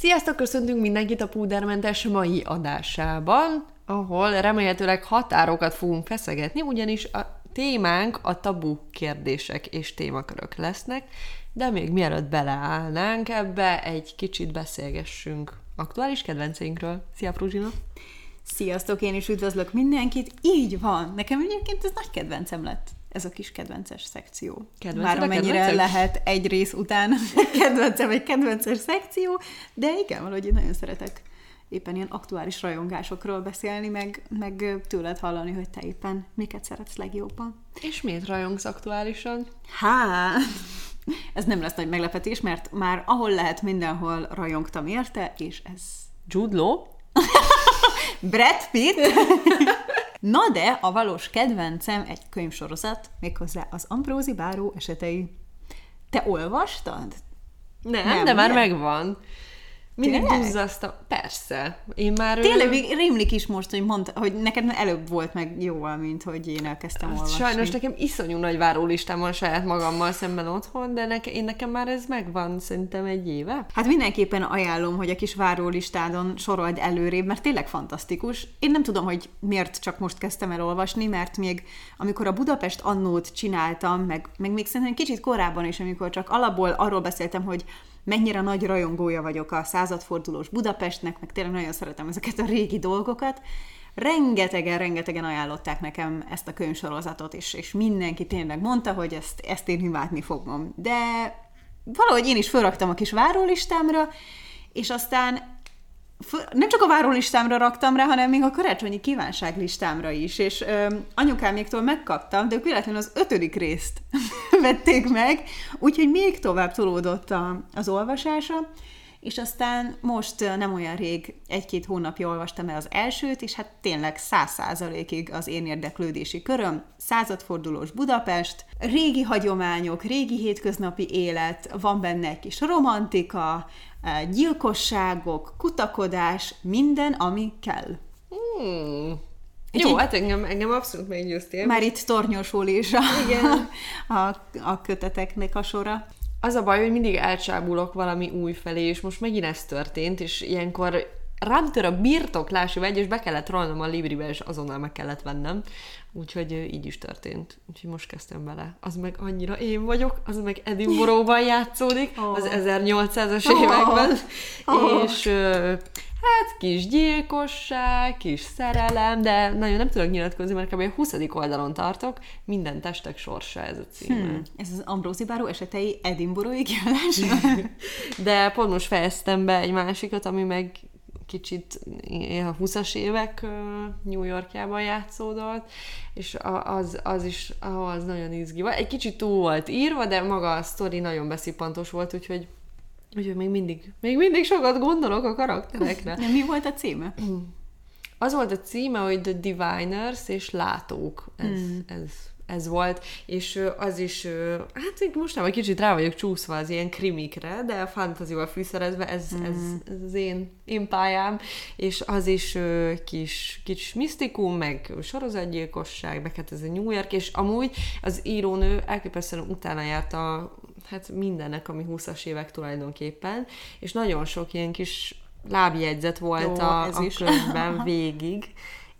Sziasztok, köszöntünk mindenkit a Púdermentes mai adásában, ahol remélhetőleg határokat fogunk feszegetni, ugyanis a témánk a tabu kérdések és témakörök lesznek, de még mielőtt beleállnánk ebbe, egy kicsit beszélgessünk aktuális kedvenceinkről. Szia, Pruzsina! Sziasztok, én is üdvözlök mindenkit. Így van. Nekem egyébként ez nagy kedvencem lett ez a kis kedvences szekció. Kedvenced Bár a amennyire lehet egy rész után kedvencem egy kedvences szekció, de igen, valahogy én nagyon szeretek éppen ilyen aktuális rajongásokról beszélni, meg, meg tőled hallani, hogy te éppen miket szeretsz legjobban. És miért rajongsz aktuálisan? Hát, ez nem lesz nagy meglepetés, mert már ahol lehet mindenhol rajongtam érte, és ez Jude Law? Brad Pitt. Na de a valós kedvencem egy könyvsorozat, méghozzá az Ambrózi Báró esetei. Te olvastad? Nem, Nem, de már ugye? megvan. Mindig duzzasztam. Persze. Én már... Tényleg, még rémlik is most, hogy mondta, hogy neked előbb volt meg jóval, mint hogy én elkezdtem olvasni. Sajnos nekem iszonyú nagy várólistám van saját magammal szemben otthon, de neke, én nekem már ez megvan szerintem egy éve. Hát mindenképpen ajánlom, hogy a kis várólistádon sorold előrébb, mert tényleg fantasztikus. Én nem tudom, hogy miért csak most kezdtem el olvasni, mert még amikor a Budapest annót csináltam, meg, meg még szerintem kicsit korábban is, amikor csak alapból arról beszéltem, hogy mennyire nagy rajongója vagyok a századfordulós Budapestnek, meg tényleg nagyon szeretem ezeket a régi dolgokat, rengetegen, rengetegen ajánlották nekem ezt a könyvsorozatot, és, és mindenki tényleg mondta, hogy ezt, ezt én imádni fogom. De valahogy én is felraktam a kis várólistámra, és aztán nem csak a várólistámra raktam rá, hanem még a karácsonyi kívánságlistámra is, és ö, anyukáméktól megkaptam, de ők véletlenül az ötödik részt vették meg, úgyhogy még tovább tolódott a, az olvasása, és aztán most nem olyan rég, egy-két hónapja olvastam el az elsőt, és hát tényleg száz százalékig az én érdeklődési köröm, századfordulós Budapest, régi hagyományok, régi hétköznapi élet, van benne egy kis romantika, gyilkosságok, kutakodás, minden, ami kell. Hmm. Egy- Jó, egy- hát engem, engem abszolút meggyőztél. Már itt tornyosul is a, Igen. a, a köteteknek a sora. Az a baj, hogy mindig elcsábulok valami új felé, és most megint ez történt, és ilyenkor rám tör a birtoklási vágy, és be kellett rollnom a Libribe, és azonnal meg kellett vennem. Úgyhogy így is történt. Úgyhogy most kezdtem bele. Az meg annyira én vagyok, az meg Edinburghban játszódik, Ó. az 1800-as Ó. években. Ó. És hát kis gyilkosság, kis szerelem, de nagyon nem tudok nyilatkozni, mert kb. a 20. oldalon tartok, minden testek sorsa ez a címe. Hmm. Ez az Ambrózi Báró esetei Edinburghi. De pont most fejeztem be egy másikat, ami meg kicsit a 20-as évek New Yorkjában játszódott, és az, az is az nagyon izgi volt. Egy kicsit túl volt írva, de maga a sztori nagyon beszippantos volt, úgyhogy, úgyhogy még mindig, még mindig sokat gondolok a karakterekre. De mi volt a címe? Az volt a címe, hogy The Diviners és Látók. Ez, hmm. ez, ez volt, és az is, hát így most már egy kicsit rá vagyok csúszva az ilyen krimikre, de a fantazival fűszerezve ez, hmm. ez, ez az én, én pályám, és az is kis, kis misztikum, meg sorozatgyilkosság, meg hát ez a New York, és amúgy az írónő elképesztően utána járt a, hát mindennek, ami 20-as évek tulajdonképpen, és nagyon sok ilyen kis lábjegyzet volt Jó, a, a is. könyvben végig,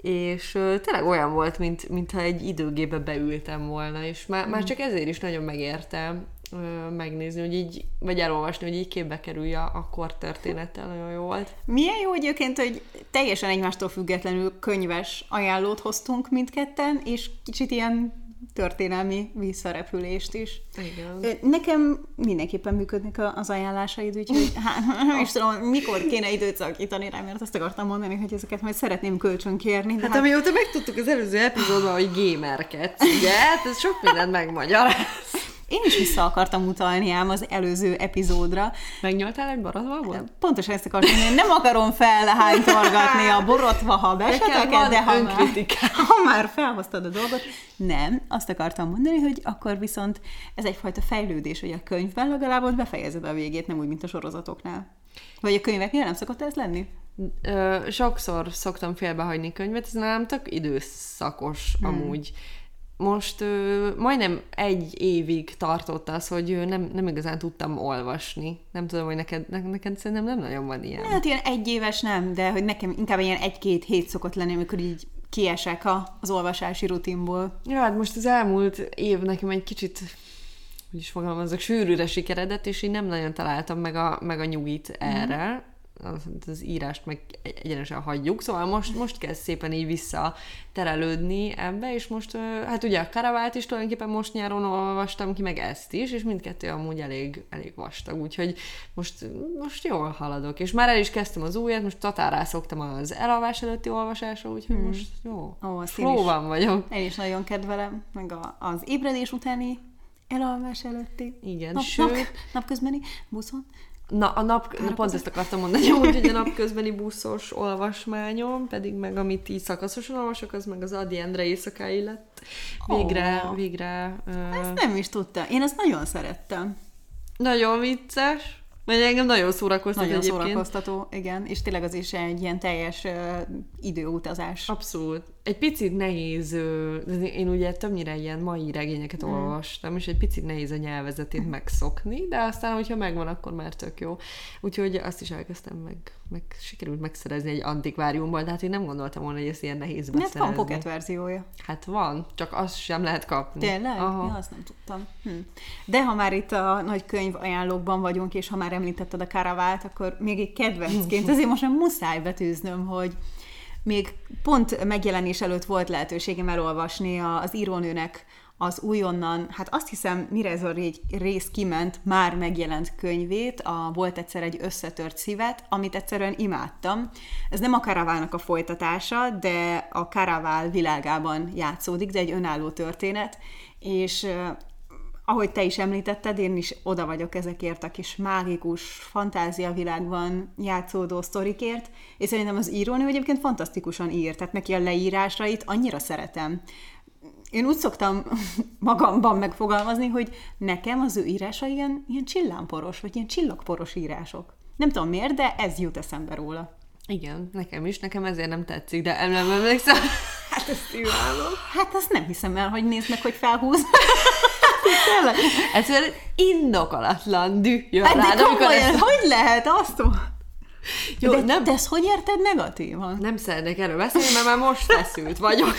és tényleg olyan volt, mint, mintha egy időgébe beültem volna, és már, Mm. már csak ezért is nagyon megérte ö, megnézni, hogy így, vagy elolvasni, hogy így képbe kerülje a kor történettel, nagyon jó volt. Milyen jó egyébként, hogy teljesen egymástól függetlenül könyves ajánlót hoztunk mindketten, és kicsit ilyen történelmi visszarepülést is. Igen. Nekem mindenképpen működnek az ajánlásaid, úgyhogy hát, nem is tudom, mikor kéne időt szakítani rá, mert azt akartam mondani, hogy ezeket majd szeretném kölcsön kérni. De Hát amióta megtudtuk az előző epizódban, hogy gamerkedsz, ugye? Hát ez sok mindent megmagyaráz. Én is vissza akartam utalni ám az előző epizódra. Megnyaltál egy baratvából? Pontosan ezt akartam mondani, nem akarom felhánytorgatni a borotva habeseteket, van de ha már, ha már felhoztad a dolgot, nem, azt akartam mondani, hogy akkor viszont ez egyfajta fejlődés, hogy a könyvben legalább ott befejezed a végét, nem úgy, mint a sorozatoknál. Vagy a könyveknél nem szokott ez lenni? Ö, sokszor szoktam félbehagyni könyvet, ez nálam tök időszakos hmm. amúgy. Most ö, majdnem egy évig tartott az, hogy ö, nem, nem igazán tudtam olvasni. Nem tudom, hogy neked, ne, neked szerintem nem nagyon van ilyen. Hát ilyen egy éves nem, de hogy nekem inkább ilyen egy-két hét szokott lenni, amikor így kiesek a, az olvasási rutinból. Ja, hát most az elmúlt év nekem egy kicsit hogy is fogalmazok, sűrűre sikeredett, és én nem nagyon találtam meg a, meg a nyugit erre. Az, az írást meg egyenesen hagyjuk, szóval most, most kezd szépen így vissza terelődni ebbe, és most, hát ugye a Karavált is tulajdonképpen most nyáron olvastam ki, meg ezt is, és mindkettő amúgy elég, elég vastag, úgyhogy most, most jól haladok, és már el is kezdtem az újat, most tatárá szoktam az elalvás előtti olvasásra, úgyhogy hmm. most jó, Ó, flóban vagyok. Én is nagyon kedvelem, meg a, az ébredés utáni elalvás előtti. Igen, Nap, sőt- nap, napközbeni buszon. Na, a nap, na, pont ezt akartam mondani, hogy hogy a napközbeni buszos olvasmányom, pedig meg amit így szakaszosan olvasok, az meg az Adi Endre éjszakái lett. Végre, Ó. végre ö, Ezt nem is tudtam. Én ezt nagyon szerettem. nagyon vicces, mert engem nagyon szórakoztat Nagyon egyébként. szórakoztató, igen. És tényleg az is egy ilyen teljes uh, időutazás. Abszolút. Egy picit nehéz, én ugye többnyire ilyen mai regényeket mm. olvastam, és egy picit nehéz a nyelvezetét megszokni, de aztán, hogyha megvan, akkor már tök jó. Úgyhogy azt is elkezdtem meg, meg sikerült megszerezni egy antikváriumból, de hát én nem gondoltam volna, hogy ez ilyen nehéz beszerezni. van pocket verziója. Hát van, csak azt sem lehet kapni. Tényleg? Aha. Ja, azt nem tudtam. Hm. De ha már itt a nagy könyv ajánlókban vagyunk, és ha már említetted a Karavált, akkor még egy kedvencként, azért most már muszáj betűznöm, hogy még pont megjelenés előtt volt lehetőségem elolvasni az írónőnek az újonnan, hát azt hiszem, mire ez a ré- rész kiment, már megjelent könyvét, a Volt egyszer egy összetört szívet, amit egyszerűen imádtam. Ez nem a Karavának a folytatása, de a Karavál világában játszódik, de egy önálló történet, és ahogy te is említetted, én is oda vagyok ezekért a kis mágikus fantáziavilágban játszódó sztorikért, és szerintem az írónő egyébként fantasztikusan ír, tehát neki a leírásait annyira szeretem. Én úgy szoktam magamban megfogalmazni, hogy nekem az ő írása ilyen, ilyen csillámporos, vagy ilyen csillagporos írások. Nem tudom miért, de ez jut eszembe róla. Igen, nekem is, nekem ezért nem tetszik, de nem emlékszem. Hát ezt imádom. Hát azt nem hiszem el, hogy nézd meg, hogy felhúz. Tényleg? Egyszerűen indokolatlan düh jön Hát rád, de komolyan, ezt... hogy lehet azt? Jó, de, nem, de ezt hogy érted negatívan? nem szeretnék erről beszélni, mert már most feszült vagyok.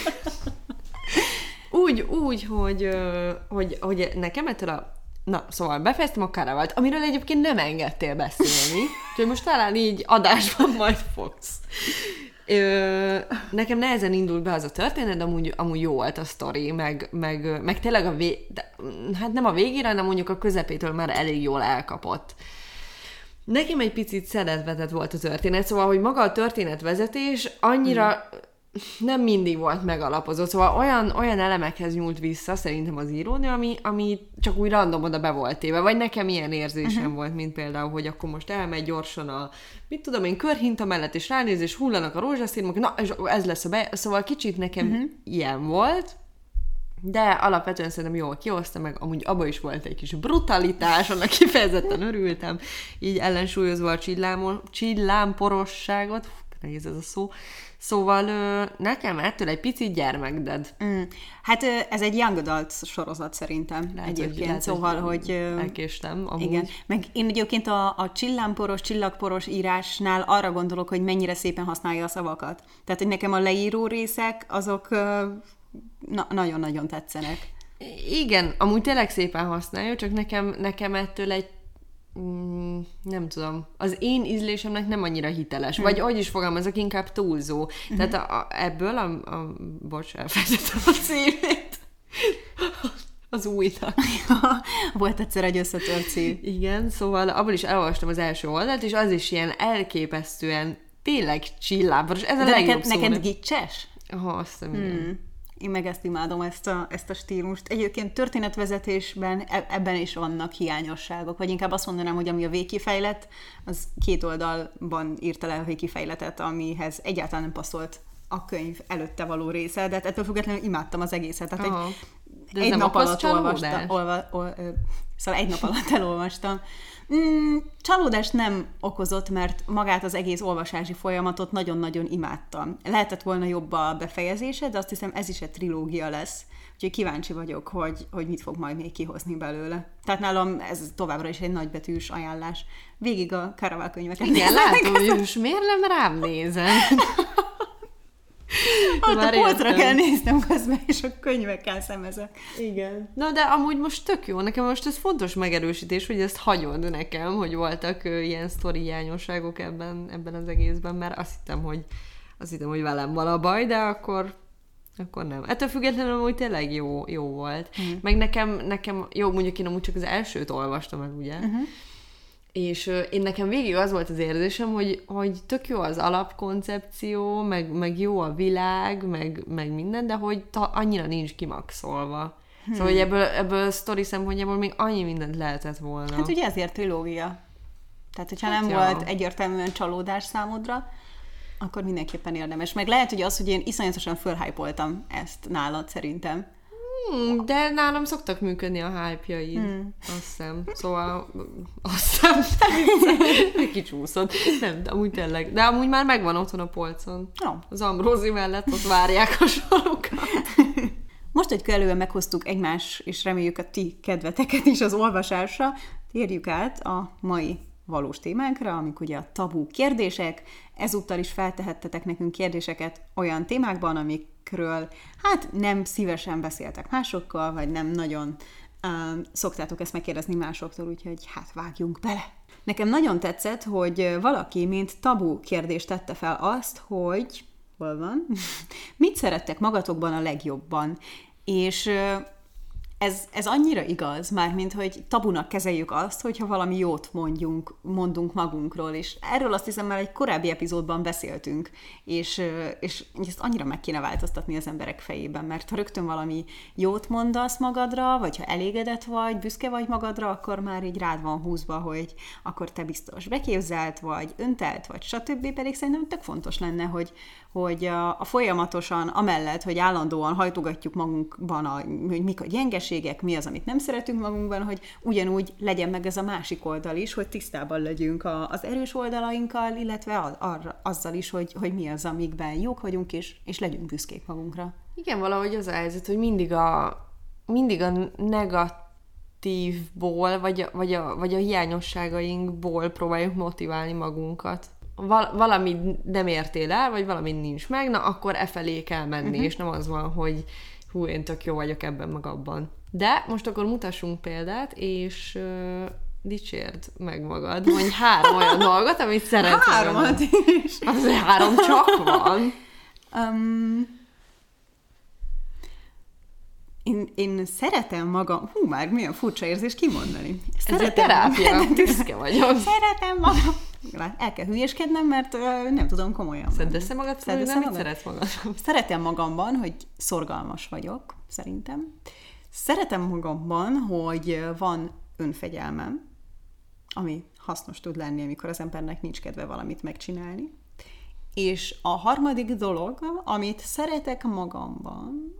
Úgy, úgy, hogy, hogy, hogy nekem ettől a... Na, szóval befejeztem a karavát, amiről egyébként nem engedtél beszélni, úgyhogy most talán így adásban majd fogsz. Ö, nekem nehezen indult be az a történet, de amúgy, amúgy jó volt a sztori, meg, meg, meg tényleg a vég, de, hát nem a végére, hanem mondjuk a közepétől már elég jól elkapott. Nekem egy picit szedetvetett volt a történet, szóval, hogy maga a történetvezetés annyira nem mindig volt megalapozott, szóval olyan, olyan elemekhez nyúlt vissza szerintem az írónő, ami, ami csak úgy random oda be volt téve, vagy nekem ilyen érzésem uh-huh. volt, mint például, hogy akkor most elmegy gyorsan a, mit tudom én, körhinta mellett, és ránéz, és hullanak a rózsaszínok, na, és ez lesz a be, szóval kicsit nekem uh-huh. ilyen volt, de alapvetően szerintem jól kihozta meg, amúgy abban is volt egy kis brutalitás, annak kifejezetten örültem, így ellensúlyozva a csillámol, csillámporosságot, nehéz ez a szó, szóval nekem ettől egy picit gyermekded. Mm. Hát ez egy young adult sorozat szerintem Lehet, egyébként, hogy- lehet, szóval, hogy... Elkéstem, amúgy. Igen, meg én egyébként a, a csillámporos, csillagporos írásnál arra gondolok, hogy mennyire szépen használja a szavakat. Tehát, hogy nekem a leíró részek, azok na, nagyon-nagyon tetszenek. Igen, amúgy tényleg szépen használja, csak nekem, nekem ettől egy mm, nem tudom, az én ízlésemnek nem annyira hiteles, vagy hogy is fogalmazok, inkább túlzó. Tehát a, a, ebből a, a bocs, elfelejtettem a címét. Az újnak. Volt egyszer egy összetört szív. Igen, szóval abból is elolvastam az első oldalt, és az is ilyen elképesztően tényleg csillámporos. Ez a De legjobb neked, szó. neked gicses? Aha, azt hiszem, igen. Én meg ezt imádom, ezt a, ezt a stílust. Egyébként történetvezetésben e- ebben is vannak hiányosságok, vagy inkább azt mondanám, hogy ami a végkifejlet, az két oldalban írta le a végkifejletet, amihez egyáltalán nem passzolt a könyv előtte való része, de hát ettől függetlenül imádtam az egészet. Tehát Aha. egy, De egy nem nap alatt csalódást? olvasta, olva, ol, ö, Szóval egy nap alatt elolvastam. Mm, csalódást nem okozott, mert magát az egész olvasási folyamatot nagyon-nagyon imádtam. Lehetett volna jobb a befejezése, de azt hiszem ez is egy trilógia lesz. Úgyhogy kíváncsi vagyok, hogy, hogy mit fog majd még kihozni belőle. Tehát nálam ez továbbra is egy nagybetűs ajánlás. Végig a Karaval könyveket. Igen, látom, most miért nem rám nézel? Ott a polcra kell néznem közben, és a könyvekkel szemezek. Igen. Na de amúgy most tök jó, nekem most ez fontos megerősítés, hogy ezt hagyod nekem, hogy voltak ilyen sztori hiányosságok ebben, ebben az egészben, mert azt hittem, hogy azt hittem, hogy velem van a baj, de akkor akkor nem. Ettől függetlenül hogy tényleg jó, jó volt. Mm. Meg nekem, nekem, jó, mondjuk én amúgy csak az elsőt olvastam meg, ugye? Uh-huh. És én nekem végig az volt az érzésem, hogy, hogy tök jó az alapkoncepció, meg, meg jó a világ, meg, meg minden, de hogy ta, annyira nincs kimaxolva. Hmm. Szóval, hogy ebből, ebből a sztori szempontjából még annyi mindent lehetett volna. Hát ugye ezért trilógia. Tehát, hogyha hát nem ja. volt egyértelműen csalódás számodra, akkor mindenképpen érdemes. Meg lehet, hogy az, hogy én iszonyatosan fölhájpoltam ezt nálad szerintem. Hmm, de nálam szoktak működni a hype-jaid. Hmm. Azt hiszem. Szóval azt hiszem. Kicsúszott. Nem, de amúgy tényleg. De amúgy már megvan otthon a polcon. No. Az Ambrózi mellett ott várják a sorokat. Most, hogy kellően meghoztuk egymás, és reméljük a ti kedveteket is az olvasásra, térjük át a mai valós témánkra, amik ugye a tabú kérdések. Ezúttal is feltehettetek nekünk kérdéseket olyan témákban, amikről hát nem szívesen beszéltek másokkal, vagy nem nagyon uh, szoktátok ezt megkérdezni másoktól, úgyhogy hát vágjunk bele. Nekem nagyon tetszett, hogy valaki, mint tabu kérdést tette fel azt, hogy hol van? Mit szerettek magatokban a legjobban? És ez, ez annyira igaz, már mint hogy tabunak kezeljük azt, hogyha valami jót mondjunk, mondunk magunkról, és erről azt hiszem már egy korábbi epizódban beszéltünk, és, és ezt annyira meg kéne változtatni az emberek fejében, mert ha rögtön valami jót mondasz magadra, vagy ha elégedett vagy, büszke vagy magadra, akkor már így rád van húzva, hogy akkor te biztos beképzelt, vagy öntelt, vagy stb. Pedig szerintem tök fontos lenne, hogy, hogy a, a folyamatosan, amellett, hogy állandóan hajtogatjuk magunkban, a, hogy mik a gyengeségek, mi az, amit nem szeretünk magunkban, hogy ugyanúgy legyen meg ez a másik oldal is, hogy tisztában legyünk a, az erős oldalainkkal, illetve a, arra, azzal is, hogy, hogy mi az, amikben jók vagyunk, és, és legyünk büszkék magunkra. Igen, valahogy az a helyzet, hogy mindig a, mindig a negatívból, vagy a, vagy, a, vagy a hiányosságainkból próbáljuk motiválni magunkat val- valami nem értél el, vagy valami nincs meg, na akkor e felé kell menni, uh-huh. és nem az van, hogy hú, én tök jó vagyok ebben meg abban. De most akkor mutassunk példát, és uh, dicsérd meg magad, mondj három olyan dolgot, amit szeretnél. Háromat is. Azért három csak van. Um, én, én szeretem magam, hú, már milyen furcsa érzés kimondani. Szeretem Ez a terápia, büszke vagyok. Szeretem magam. El kell hülyéskednem, mert nem tudom komolyan. Szedd össze magad, Szedd össze magad? szeretsz magad? Szeretem magamban, hogy szorgalmas vagyok, szerintem. Szeretem magamban, hogy van önfegyelmem, ami hasznos tud lenni, amikor az embernek nincs kedve valamit megcsinálni. És a harmadik dolog, amit szeretek magamban,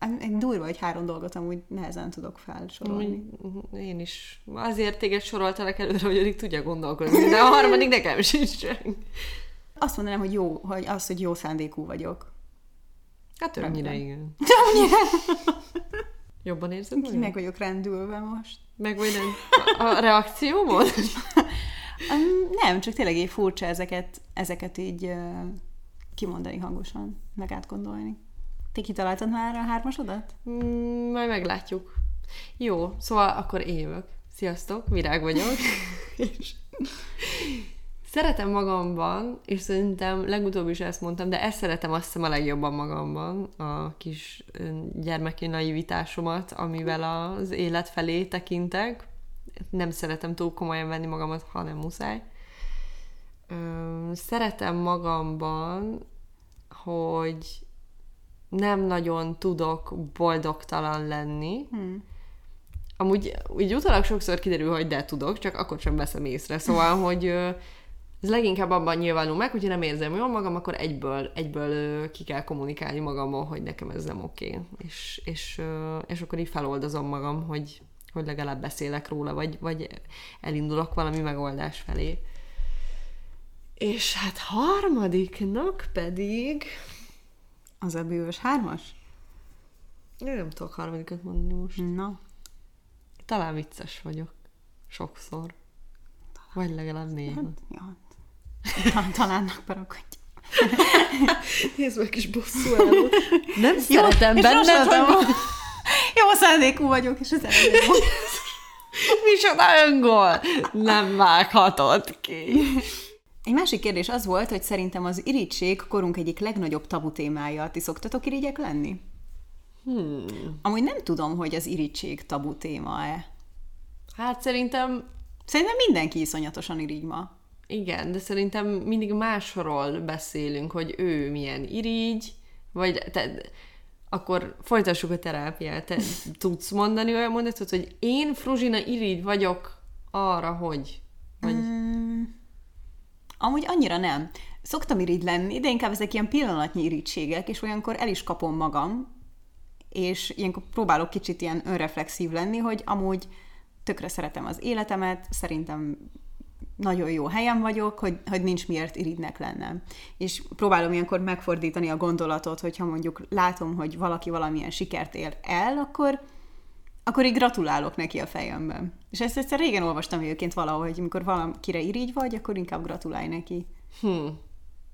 egy durva, hogy három dolgot amúgy nehezen tudok felsorolni. Én is. Azért téged soroltalak előre, hogy addig tudja gondolkozni, de a harmadik nekem sincs. Azt mondanám, hogy jó, hogy az, hogy jó szándékú vagyok. Hát többnyire igen. Többnyire. Jobban érzed? Ki meg vagyok rendülve most. Meg vagy nem? A reakciómon? nem, csak tényleg így furcsa ezeket, ezeket így kimondani hangosan, meg átgondolni. Te kitaláltad már a hármasodat? Mm, majd meglátjuk. Jó, szóval akkor én jövök. Sziasztok, Virág vagyok. szeretem magamban, és szerintem legutóbb is ezt mondtam, de ezt szeretem azt hiszem a legjobban magamban, a kis gyermeki naivitásomat, amivel az élet felé tekintek. Nem szeretem túl komolyan venni magamat, ha nem muszáj. Szeretem magamban, hogy nem nagyon tudok boldogtalan lenni. Hmm. Amúgy úgy utólag sokszor kiderül, hogy de tudok, csak akkor sem veszem észre. Szóval, hogy ez leginkább abban nyilvánul meg, hogyha nem érzem jól magam, akkor egyből, egyből ki kell kommunikálni magammal, hogy nekem ez nem oké. Okay. És, és, és akkor így feloldozom magam, hogy, hogy legalább beszélek róla, vagy, vagy elindulok valami megoldás felé. És hát harmadiknak pedig... Az a bűvös hármas? Én nem tudok harmadikat mondani most. Na. Talán vicces vagyok. Sokszor. Vagy legalább néha. Ja. Talán, talán megparakodj. Nézd meg, kis bosszú álló. Nem szeretem benned, azt mondtam, hogy... Jó szándékú vagyok, és az volt. Micsoda öngól! Nem vághatod ki. Egy másik kérdés az volt, hogy szerintem az irítség korunk egyik legnagyobb tabu témája. Ti szoktatok irigyek lenni? Hmm. Amúgy nem tudom, hogy az irítség tabu téma-e. Hát szerintem Szerintem mindenki iszonyatosan irigy ma. igen, de szerintem mindig másról beszélünk, hogy ő milyen irigy, vagy te, akkor folytassuk a terápiát. Te tudsz mondani olyan mondatot, hogy én Fruzsina irigy vagyok arra, hogy... Vagy... Mm, amúgy annyira nem. Szoktam irigy lenni, de inkább ezek ilyen pillanatnyi irítségek, és olyankor el is kapom magam, és ilyenkor próbálok kicsit ilyen önreflexív lenni, hogy amúgy tökre szeretem az életemet, szerintem nagyon jó helyen vagyok, hogy, hogy nincs miért irigynek lennem. És próbálom ilyenkor megfordítani a gondolatot, hogyha mondjuk látom, hogy valaki valamilyen sikert ér el, akkor, akkor így gratulálok neki a fejemben. És ezt egyszer régen olvastam egyébként valahol, hogy amikor valakire irigy vagy, akkor inkább gratulálj neki. Hm.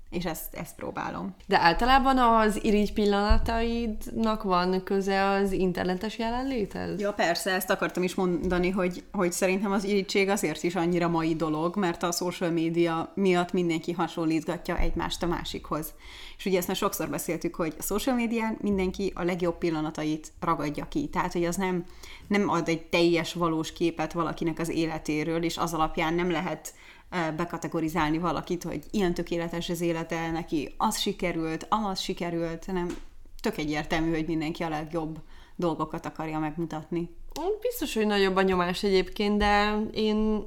És ezt, ezt próbálom. De általában az irigy pillanataidnak van köze az internetes jelenléthez? Ja, persze, ezt akartam is mondani, hogy, hogy szerintem az irítség azért is annyira mai dolog, mert a social média miatt mindenki hasonlítgatja egymást a másikhoz. És ugye ezt már sokszor beszéltük, hogy a social médián mindenki a legjobb pillanatait ragadja ki. Tehát, hogy az nem, nem ad egy teljes valós képet valakinek az életéről, és az alapján nem lehet eh, bekategorizálni valakit, hogy ilyen tökéletes az élete, neki az sikerült, amaz sikerült, hanem tök egyértelmű, hogy mindenki a legjobb dolgokat akarja megmutatni. Biztos, hogy nagyobb a nyomás egyébként, de én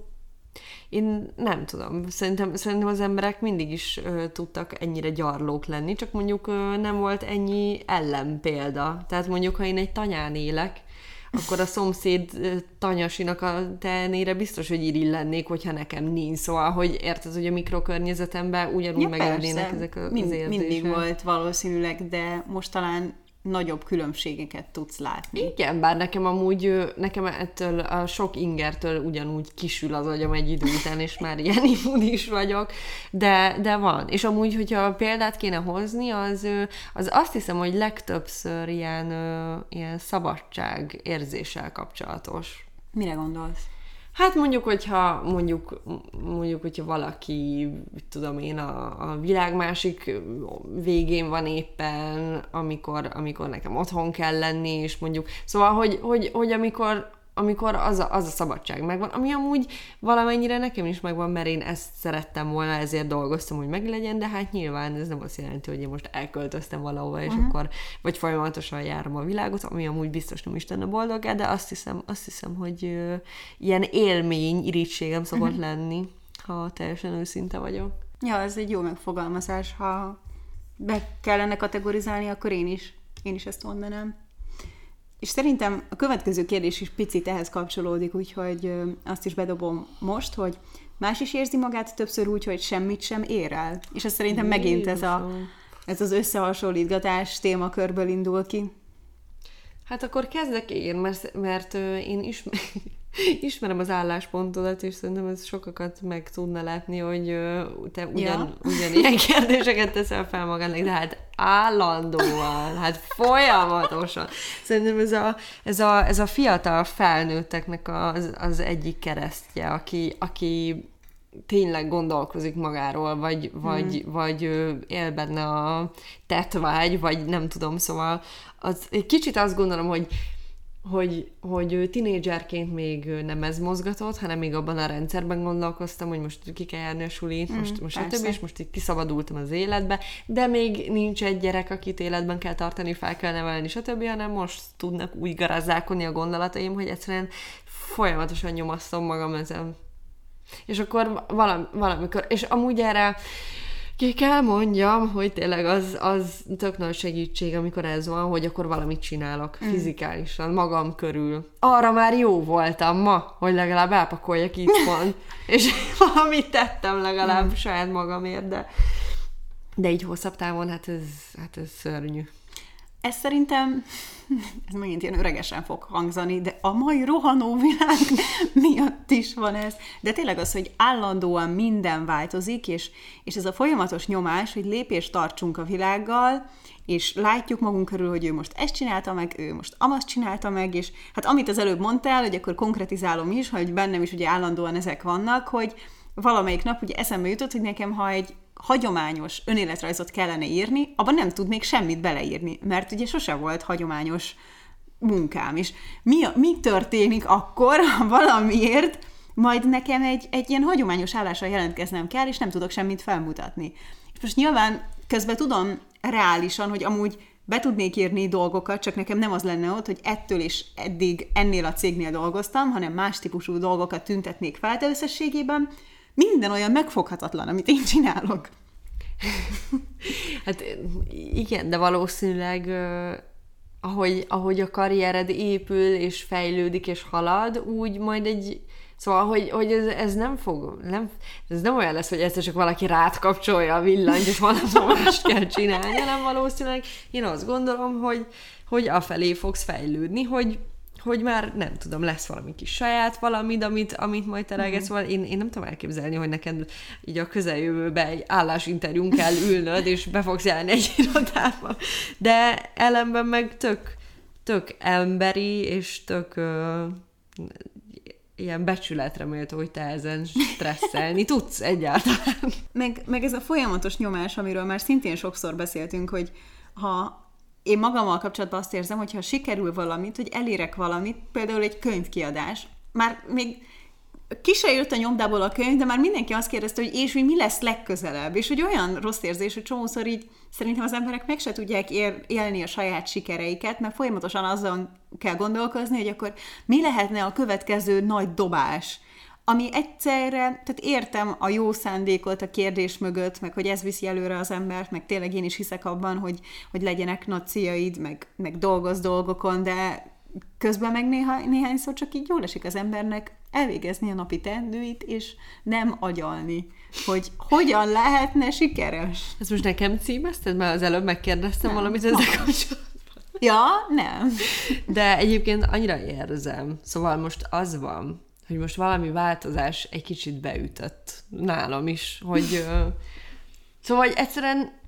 én nem tudom. Szerintem, szerintem az emberek mindig is ö, tudtak ennyire gyarlók lenni, csak mondjuk ö, nem volt ennyi ellenpélda. Tehát mondjuk, ha én egy tanyán élek, akkor a szomszéd tanyasinak a tehenére biztos, hogy irigy lennék, hogyha nekem nincs. Szóval, hogy érted, hogy a mikrokörnyezetemben ugyanúgy ja, megölnének ezek az Mind, érzések. mindig volt valószínűleg, de most talán nagyobb különbségeket tudsz látni. Igen, bár nekem amúgy, nekem ettől a sok ingertől ugyanúgy kisül az agyam egy idő után, és már ilyen immun is vagyok, de, de van. És amúgy, hogyha példát kéne hozni, az, az azt hiszem, hogy legtöbbször ilyen, ilyen szabadság érzéssel kapcsolatos. Mire gondolsz? Hát mondjuk, hogyha mondjuk, mondjuk, hogyha valaki, tudom én, a, a világ másik végén van éppen, amikor, amikor nekem otthon kell lenni, és mondjuk, szóval, hogy, hogy, hogy amikor, amikor az a, az a szabadság megvan, ami amúgy valamennyire nekem is megvan, mert én ezt szerettem volna, ezért dolgoztam, hogy meglegyen, de hát nyilván ez nem azt jelenti, hogy én most elköltöztem valahova, és uh-huh. akkor vagy folyamatosan járom a világot, ami amúgy biztos nem is tenne boldog, de azt hiszem, azt hiszem, hogy ö, ilyen élmény, irítségem szokott uh-huh. lenni, ha teljesen őszinte vagyok. Ja, ez egy jó megfogalmazás. Ha be kellene kategorizálni, akkor én is, én is ezt mondanám. És szerintem a következő kérdés is picit ehhez kapcsolódik, úgyhogy azt is bedobom most, hogy más is érzi magát többször úgy, hogy semmit sem ér el. És ez szerintem megint ez, a, ez az összehasonlítgatás témakörből indul ki. Hát akkor kezdek én, mert, mert én ismer, ismerem az álláspontodat, és szerintem ez sokakat meg tudna látni, hogy te ugyan, ja. ugyanilyen kérdéseket teszel fel magadnak, de hát állandóan, hát folyamatosan. Szerintem ez a, ez a, ez a fiatal felnőtteknek az, az egyik keresztje, aki, aki tényleg gondolkozik magáról, vagy, vagy, hmm. vagy él benne a tetvágy, vagy nem tudom, szóval az, egy kicsit azt gondolom, hogy hogy, hogy tinédzserként még nem ez mozgatott, hanem még abban a rendszerben gondolkoztam, hogy most ki kell járni a sulit, mm, most, most a többi, és most így kiszabadultam az életbe, de még nincs egy gyerek, akit életben kell tartani, fel kell nevelni, stb., hanem most tudnak úgy garázdálkodni a gondolataim, hogy egyszerűen folyamatosan nyomasztom magam ezen. És akkor valami, valamikor, és amúgy erre ki kell mondjam, hogy tényleg az, az tök nagy segítség, amikor ez van, hogy akkor valamit csinálok mm. fizikálisan, magam körül. Arra már jó voltam ma, hogy legalább elpakoljak itthon, és valamit tettem legalább mm. saját magamért, de, de így hosszabb távon, hát ez, hát ez szörnyű. Ez szerintem, ez megint ilyen öregesen fog hangzani, de a mai rohanó világ miatt is van ez. De tényleg az, hogy állandóan minden változik, és, és ez a folyamatos nyomás, hogy lépést tartsunk a világgal, és látjuk magunk körül, hogy ő most ezt csinálta meg, ő most amazt csinálta meg, és hát amit az előbb mondtál, hogy akkor konkretizálom is, hogy bennem is ugye állandóan ezek vannak, hogy valamelyik nap ugye eszembe jutott, hogy nekem, ha egy hagyományos önéletrajzot kellene írni, abban nem tudnék semmit beleírni, mert ugye sose volt hagyományos munkám is. Mi, mi történik akkor, ha valamiért majd nekem egy, egy ilyen hagyományos állásra jelentkeznem kell, és nem tudok semmit felmutatni. És most nyilván közben tudom reálisan, hogy amúgy be tudnék írni dolgokat, csak nekem nem az lenne ott, hogy ettől és eddig ennél a cégnél dolgoztam, hanem más típusú dolgokat tüntetnék fel, de összességében minden olyan megfoghatatlan, amit én csinálok. hát igen, de valószínűleg ahogy, ahogy a karriered épül, és fejlődik, és halad, úgy majd egy Szóval, hogy, hogy ez, ez nem fog, nem, ez nem olyan lesz, hogy ezt csak valaki rád kapcsolja a villanyt, és valami mást kell csinálni, hanem valószínűleg én azt gondolom, hogy, hogy afelé fogsz fejlődni, hogy hogy már nem tudom, lesz valami kis saját valamit, amit, amit majd teregetsz, mm. szóval én, én nem tudom elképzelni, hogy neked így a közeljövőben egy állásinterjún kell ülnöd, és be fogsz járni egy irodába. De ellenben meg tök, tök emberi, és tök ö, ilyen becsületre méltó, hogy te ezen stresszelni tudsz egyáltalán. Meg, meg ez a folyamatos nyomás, amiről már szintén sokszor beszéltünk, hogy ha én magammal kapcsolatban azt érzem, hogy ha sikerül valamit, hogy elérek valamit, például egy könyvkiadás, már még ki se jött a nyomdából a könyv, de már mindenki azt kérdezte, hogy és hogy mi lesz legközelebb. És hogy olyan rossz érzés, hogy csomószor így szerintem az emberek meg se tudják ér, élni a saját sikereiket, mert folyamatosan azon kell gondolkozni, hogy akkor mi lehetne a következő nagy dobás ami egyszerre, tehát értem a jó szándékot a kérdés mögött, meg hogy ez viszi előre az embert, meg tényleg én is hiszek abban, hogy, hogy legyenek nagy céljaid, meg, meg dolgoz dolgokon, de közben meg néha, néhányszor csak így jól esik az embernek elvégezni a napi teendőit, és nem agyalni, hogy hogyan lehetne sikeres. Ezt most nekem címezted? Mert az előbb megkérdeztem nem. valamit ezzel kapcsolatban. Ja, nem. De egyébként annyira érzem. Szóval most az van, hogy most valami változás egy kicsit beütött nálam is, hogy szóval hogy egyszerűen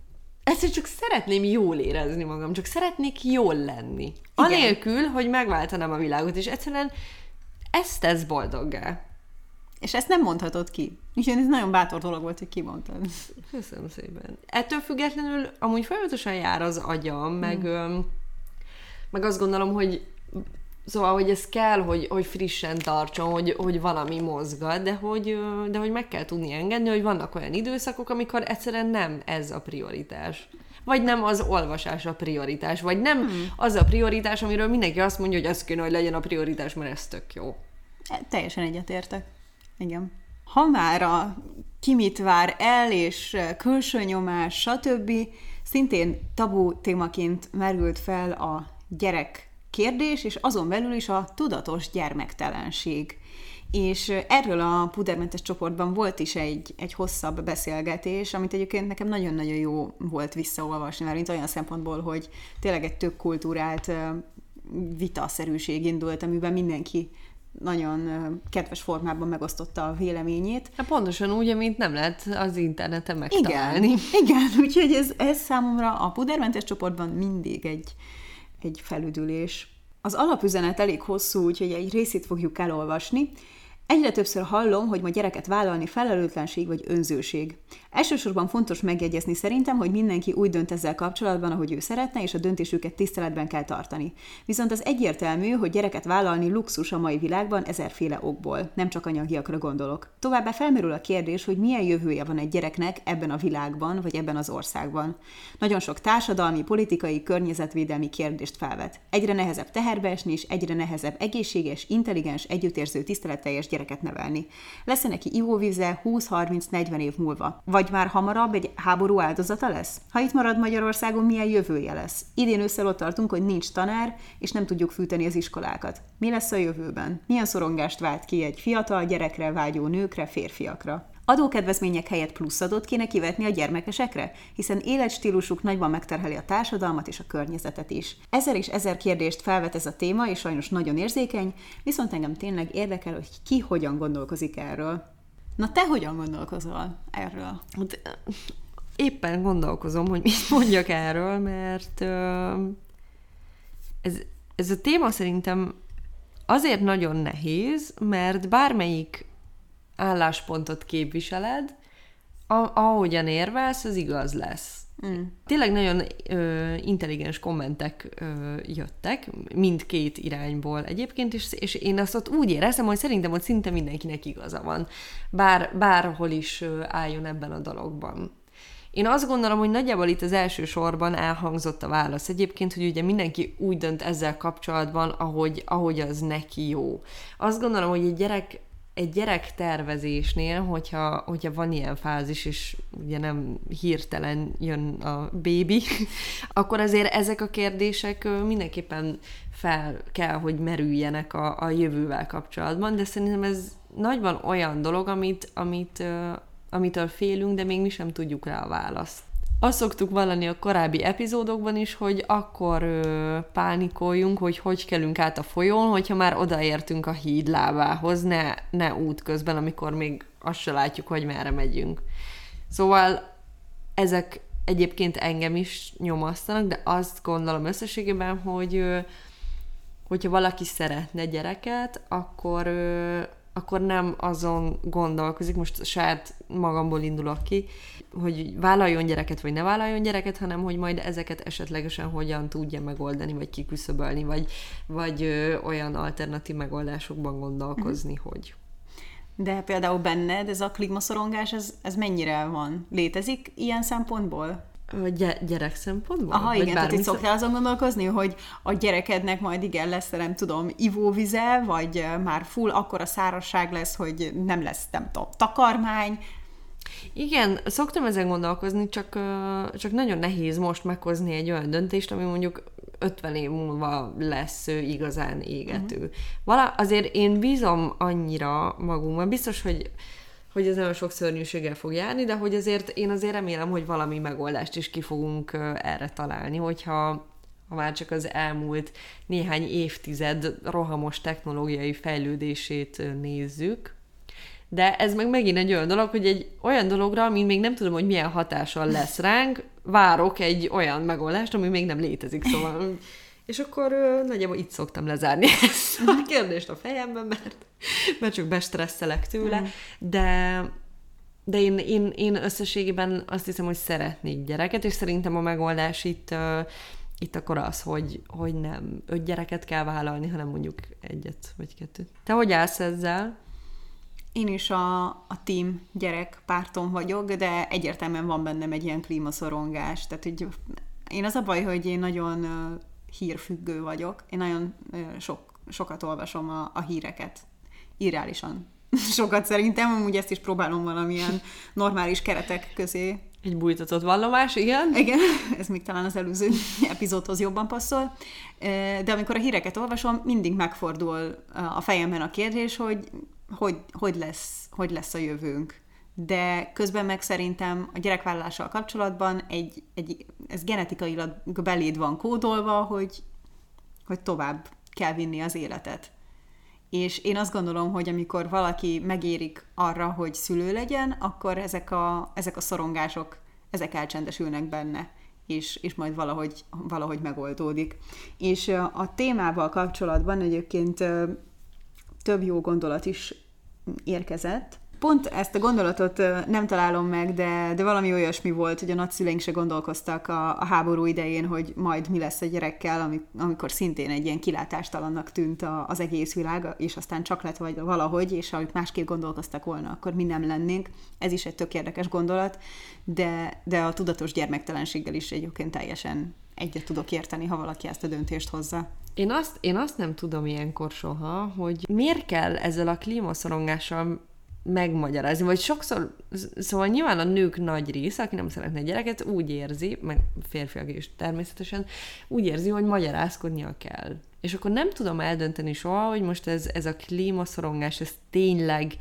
egyszerűen csak szeretném jól érezni magam, csak szeretnék jól lenni. Igen. Anélkül, hogy megváltanám a világot, és egyszerűen ezt tesz boldoggá. És ezt nem mondhatod ki. Úgyhogy ez nagyon bátor dolog volt, hogy kimondtad. Köszönöm szépen. Ettől függetlenül amúgy folyamatosan jár az agyam, meg, hmm. meg azt gondolom, hogy Szóval, hogy ez kell, hogy, hogy frissen tartson, hogy, hogy valami mozgat, de hogy, de hogy meg kell tudni engedni, hogy vannak olyan időszakok, amikor egyszerűen nem ez a prioritás. Vagy nem az olvasás a prioritás, vagy nem hmm. az a prioritás, amiről mindenki azt mondja, hogy ez kéne, hogy legyen a prioritás, mert ez tök jó. E, teljesen egyetértek. Igen. Ha már a ki mit vár el, és külső nyomás, stb., szintén tabu témaként merült fel a gyerek kérdés, és azon belül is a tudatos gyermektelenség. És erről a pudermentes csoportban volt is egy, egy hosszabb beszélgetés, amit egyébként nekem nagyon-nagyon jó volt visszaolvasni, mert olyan szempontból, hogy tényleg egy több kultúrált vitaszerűség indult, amiben mindenki nagyon kedves formában megosztotta a véleményét. Hát pontosan úgy, amit nem lehet az interneten megtalálni. Igen, igen úgyhogy ez, ez számomra a pudermentes csoportban mindig egy, egy felüdülés. Az alapüzenet elég hosszú, úgyhogy egy részét fogjuk elolvasni. Egyre többször hallom, hogy ma gyereket vállalni felelőtlenség vagy önzőség. Elsősorban fontos megjegyezni szerintem, hogy mindenki úgy dönt ezzel kapcsolatban, ahogy ő szeretne, és a döntésüket tiszteletben kell tartani. Viszont az egyértelmű, hogy gyereket vállalni luxus a mai világban ezerféle okból, nem csak anyagiakra gondolok. Továbbá felmerül a kérdés, hogy milyen jövője van egy gyereknek ebben a világban, vagy ebben az országban. Nagyon sok társadalmi, politikai, környezetvédelmi kérdést felvet. Egyre nehezebb teherbe esni, és egyre nehezebb egészséges, intelligens, együttérző, tiszteletteljes gyerek gyereket nevelni. Lesz neki ivóvíze 20-30-40 év múlva? Vagy már hamarabb egy háború áldozata lesz? Ha itt marad Magyarországon, milyen jövője lesz? Idén össze ott tartunk, hogy nincs tanár, és nem tudjuk fűteni az iskolákat. Mi lesz a jövőben? Milyen szorongást vált ki egy fiatal gyerekre vágyó nőkre, férfiakra? Adókedvezmények helyett pluszadót kéne kivetni a gyermekesekre, hiszen életstílusuk nagyban megterheli a társadalmat és a környezetet is. Ezer és ezer kérdést felvet ez a téma, és sajnos nagyon érzékeny, viszont engem tényleg érdekel, hogy ki hogyan gondolkozik erről. Na te hogyan gondolkozol erről? Hát, éppen gondolkozom, hogy mit mondjak erről, mert ez, ez a téma szerintem azért nagyon nehéz, mert bármelyik álláspontot képviseled, ahogyan érvelsz, az igaz lesz. Mm. Tényleg nagyon ö, intelligens kommentek ö, jöttek, mindkét irányból egyébként, és, és én azt ott úgy éreztem, hogy szerintem ott szinte mindenkinek igaza van, bár, bárhol is ö, álljon ebben a dologban. Én azt gondolom, hogy nagyjából itt az első sorban elhangzott a válasz egyébként, hogy ugye mindenki úgy dönt ezzel kapcsolatban, ahogy, ahogy az neki jó. Azt gondolom, hogy egy gyerek egy gyerek tervezésnél, hogyha, hogyha van ilyen fázis, és ugye nem hirtelen jön a bébi, akkor azért ezek a kérdések mindenképpen fel kell, hogy merüljenek a, a jövővel kapcsolatban, de szerintem ez nagyban olyan dolog, amit, amit, amitől félünk, de még mi sem tudjuk rá a választ. Azt szoktuk vallani a korábbi epizódokban is, hogy akkor ö, pánikoljunk, hogy hogy kelünk át a folyón, hogyha már odaértünk a híd lábához, ne, ne útközben, amikor még azt se látjuk, hogy merre megyünk. Szóval ezek egyébként engem is nyomasztanak, de azt gondolom összességében, hogy ö, hogyha valaki szeretne gyereket, akkor ö, akkor nem azon gondolkozik, most saját magamból indulok ki, hogy vállaljon gyereket, vagy ne vállaljon gyereket, hanem hogy majd ezeket esetlegesen hogyan tudja megoldani, vagy kiküszöbölni, vagy, vagy ö, olyan alternatív megoldásokban gondolkozni, uh-huh. hogy... De például benned ez a klímaszorongás, ez, ez mennyire van? Létezik ilyen szempontból? Gy- gyerek szempontból? Aha, igen, tehát itt szoktál azon gondolkozni, hogy a gyerekednek majd igen lesz, nem tudom, ivóvize, vagy már full akkora szárasság lesz, hogy nem lesz, nem tudom, takarmány, igen, szoktam ezen gondolkozni, csak, csak nagyon nehéz most meghozni egy olyan döntést, ami mondjuk 50 év múlva lesz igazán égető. Uh-huh. Vala, azért én bízom annyira magunkban, biztos, hogy hogy ez nagyon sok szörnyűséggel fog járni, de hogy azért én azért remélem, hogy valami megoldást is ki fogunk erre találni, hogyha ha már csak az elmúlt néhány évtized rohamos technológiai fejlődését nézzük, de ez meg megint egy olyan dolog, hogy egy olyan dologra, ami még nem tudom, hogy milyen hatással lesz ránk, várok egy olyan megoldást, ami még nem létezik, szóval... És akkor ö, nagyjából itt szoktam lezárni ezt a kérdést a fejemben, mert, mert csak bestresszelek tőle, mm. de de én, én, én összességében azt hiszem, hogy szeretnék gyereket, és szerintem a megoldás itt, uh, itt akkor az, hogy, hogy nem öt gyereket kell vállalni, hanem mondjuk egyet vagy kettőt. Te hogy állsz ezzel? Én is a, a team gyerek párton vagyok, de egyértelműen van bennem egy ilyen klímaszorongás. Tehát, hogy én az a baj, hogy én nagyon hírfüggő vagyok. Én nagyon sok, sokat olvasom a, a híreket. Irreálisan sokat szerintem, amúgy ezt is próbálom valamilyen normális keretek közé. Egy bújtatott vallomás, igen? Igen, ez még talán az előző epizódhoz jobban passzol. De amikor a híreket olvasom, mindig megfordul a fejemben a kérdés, hogy hogy, hogy, lesz, hogy lesz a jövőnk. De közben meg szerintem a gyerekvállalással kapcsolatban egy, egy, ez genetikailag beléd van kódolva, hogy, hogy tovább kell vinni az életet. És én azt gondolom, hogy amikor valaki megérik arra, hogy szülő legyen, akkor ezek a, ezek a szorongások, ezek elcsendesülnek benne, és, és majd valahogy, valahogy megoldódik. És a témával kapcsolatban egyébként több jó gondolat is érkezett. Pont ezt a gondolatot nem találom meg, de, de valami olyasmi volt, hogy a nagyszüleink se gondolkoztak a, a háború idején, hogy majd mi lesz a gyerekkel, amikor szintén egy ilyen kilátástalannak tűnt a, az egész világ, és aztán csak lett vagy valahogy, és ha másképp gondolkoztak volna, akkor mi nem lennénk. Ez is egy tök érdekes gondolat, de, de a tudatos gyermektelenséggel is egyébként teljesen egyet tudok érteni, ha valaki ezt a döntést hozza. Én azt, én azt nem tudom ilyenkor soha, hogy miért kell ezzel a klímaszorongással megmagyarázni, vagy sokszor, szóval nyilván a nők nagy része, aki nem szeretne gyereket, úgy érzi, meg férfiak is természetesen, úgy érzi, hogy magyarázkodnia kell. És akkor nem tudom eldönteni soha, hogy most ez, ez a klímaszorongás, ez tényleg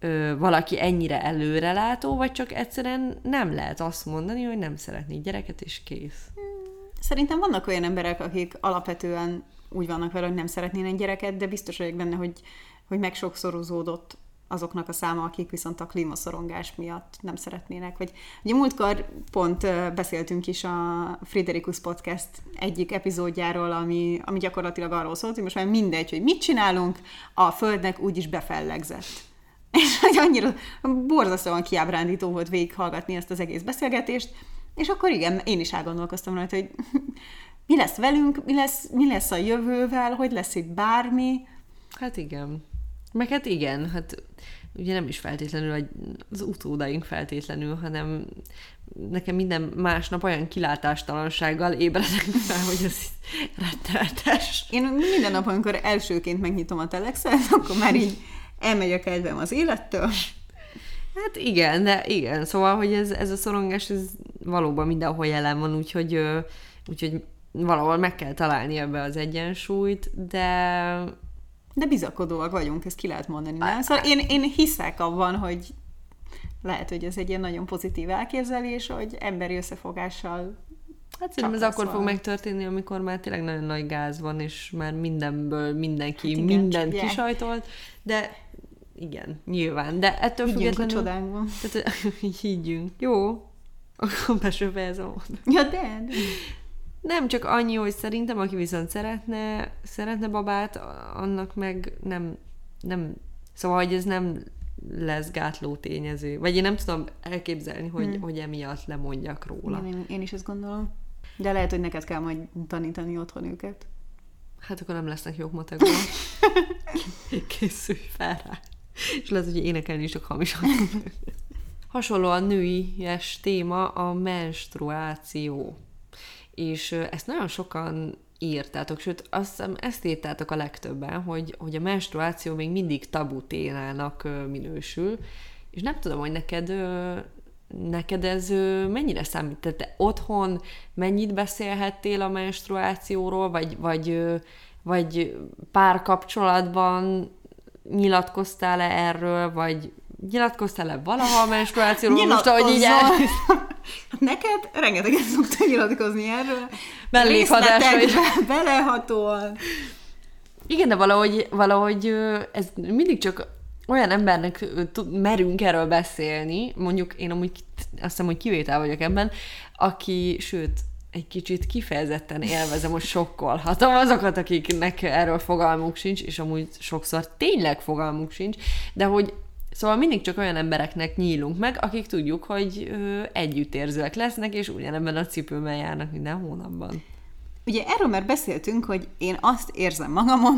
ö, valaki ennyire előrelátó, vagy csak egyszerűen nem lehet azt mondani, hogy nem szeretnék gyereket, és kész. Szerintem vannak olyan emberek, akik alapvetően úgy vannak vele, hogy nem szeretnének gyereket, de biztos vagyok benne, hogy, hogy megsokszorozódott azoknak a száma, akik viszont a klímaszorongás miatt nem szeretnének. Vagy, ugye múltkor pont beszéltünk is a Friderikus Podcast egyik epizódjáról, ami, ami gyakorlatilag arról szólt, hogy most már mindegy, hogy mit csinálunk, a Földnek úgyis befellegzett. És hogy annyira borzasztóan kiábrándító volt végighallgatni ezt az egész beszélgetést, és akkor igen, én is elgondolkoztam rajta, hogy mi lesz velünk, mi lesz, mi lesz a jövővel, hogy lesz itt bármi. Hát igen. Meg hát igen, hát ugye nem is feltétlenül az utódaink feltétlenül, hanem nekem minden másnap olyan kilátástalansággal ébredek fel, hogy ez rettenetes. Én minden nap, amikor elsőként megnyitom a telexet, akkor már így elmegy a kedvem az élettől. Hát igen, de igen, szóval, hogy ez, ez a szorongás, ez valóban mindenhol jelen van, úgyhogy, úgyhogy valahol meg kell találni ebbe az egyensúlyt, de... De bizakodóak vagyunk, ezt ki lehet mondani, nem? Szóval én, én hiszek abban, hogy lehet, hogy ez egy ilyen nagyon pozitív elképzelés, hogy emberi összefogással Hát szerintem ez akkor fog megtörténni, amikor már tényleg nagyon nagy gáz van, és már mindenből mindenki hát igen, mindent kisajtolt, de igen, nyilván, de ettől higgyünk függetlenül... a csodánkban. Tehát, higgyünk. Jó, akkor be sem fejezem Ja, de, de. Nem, csak annyi, hogy szerintem, aki viszont szeretne, szeretne babát, annak meg nem, nem, szóval, hogy ez nem lesz gátló tényező. Vagy én nem tudom elképzelni, hogy, hmm. hogy emiatt lemondjak róla. Én, én is ezt gondolom. De lehet, hogy neked kell majd tanítani otthon őket. Hát akkor nem lesznek jók matekban. Készülj fel rá. És lehet, hogy énekelni is csak hamisan. Hasonlóan nőies téma a menstruáció. És ezt nagyon sokan írtátok, sőt azt hiszem ezt írtátok a legtöbben, hogy, hogy a menstruáció még mindig tabu témának minősül, és nem tudom, hogy neked neked ez mennyire számít? Tehát te otthon mennyit beszélhettél a menstruációról, vagy, vagy, vagy párkapcsolatban nyilatkoztál-e erről, vagy nyilatkoztál-e valaha a menstruációról? Most, ahogy így el... Hát neked rengeteget szoktál nyilatkozni erről. Mellékhatásra is. Belehatóan. Igen, de valahogy, valahogy ez mindig csak olyan embernek merünk erről beszélni, mondjuk én amúgy azt hiszem, hogy kivétel vagyok ebben, aki, sőt, egy kicsit kifejezetten élvezem, hogy sokkolhatom azokat, akiknek erről fogalmuk sincs, és amúgy sokszor tényleg fogalmuk sincs, de hogy Szóval mindig csak olyan embereknek nyílunk meg, akik tudjuk, hogy ö, együttérzőek lesznek, és ugyanebben a cipőben járnak minden hónapban. Ugye erről már beszéltünk, hogy én azt érzem magamon,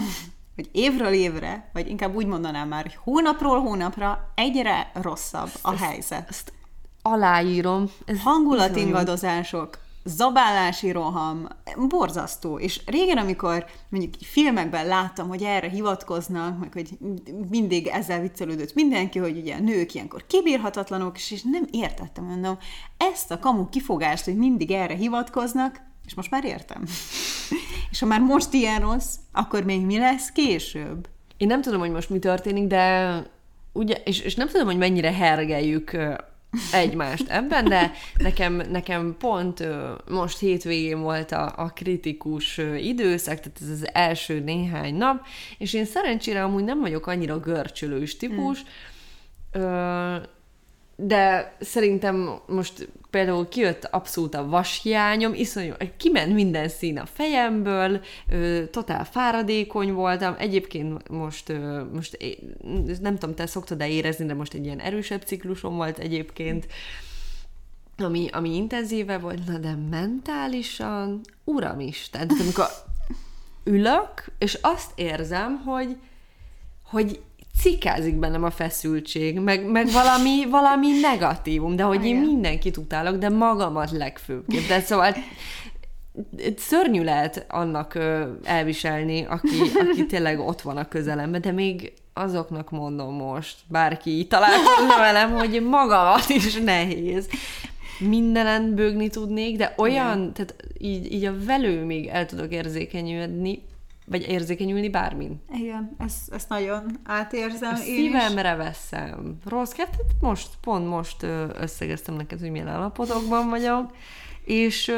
hogy évről évre, vagy inkább úgy mondanám már, hogy hónapról hónapra egyre rosszabb a ezt, helyzet. Ezt aláírom. Ez Hangulatingadozások, zabálási roham, borzasztó. És régen, amikor mondjuk filmekben láttam, hogy erre hivatkoznak, meg hogy mindig ezzel viccelődött mindenki, hogy ugye a nők ilyenkor kibírhatatlanok, és nem értettem, mondom, ezt a kamu kifogást, hogy mindig erre hivatkoznak, és most már értem. és ha már most ilyen rossz, akkor még mi lesz később? Én nem tudom, hogy most mi történik, de ugye, és, és nem tudom, hogy mennyire hergeljük egymást ebben, de nekem, nekem pont most hétvégén volt a, a kritikus időszak, tehát ez az első néhány nap, és én szerencsére amúgy nem vagyok annyira görcsölős típus, mm de szerintem most például kijött abszolút a vashiányom, iszonyú, kiment minden szín a fejemből, ö, totál fáradékony voltam, egyébként most, ö, most é, nem tudom, te szoktad-e érezni, de most egy ilyen erősebb ciklusom volt egyébként, ami, ami intenzíve volt, na de mentálisan, uram is, tehát amikor ülök, és azt érzem, hogy hogy cikázik bennem a feszültség, meg, meg valami, valami negatívum, de hogy én mindenkit utálok, de magamat legfőbbképp. De szóval szörnyű lehet annak elviselni, aki, aki tényleg ott van a közelemben, de még azoknak mondom most, bárki találkozna velem, hogy magamat is nehéz. Mindenen bőgni tudnék, de olyan, tehát így, így a velő még el tudok érzékenyülni, vagy érzékenyülni bármin. Igen, ezt, ezt nagyon átérzem. A szívemre veszem. Rossz kettőt most, pont most összegeztem neked, hogy milyen állapotokban vagyok, és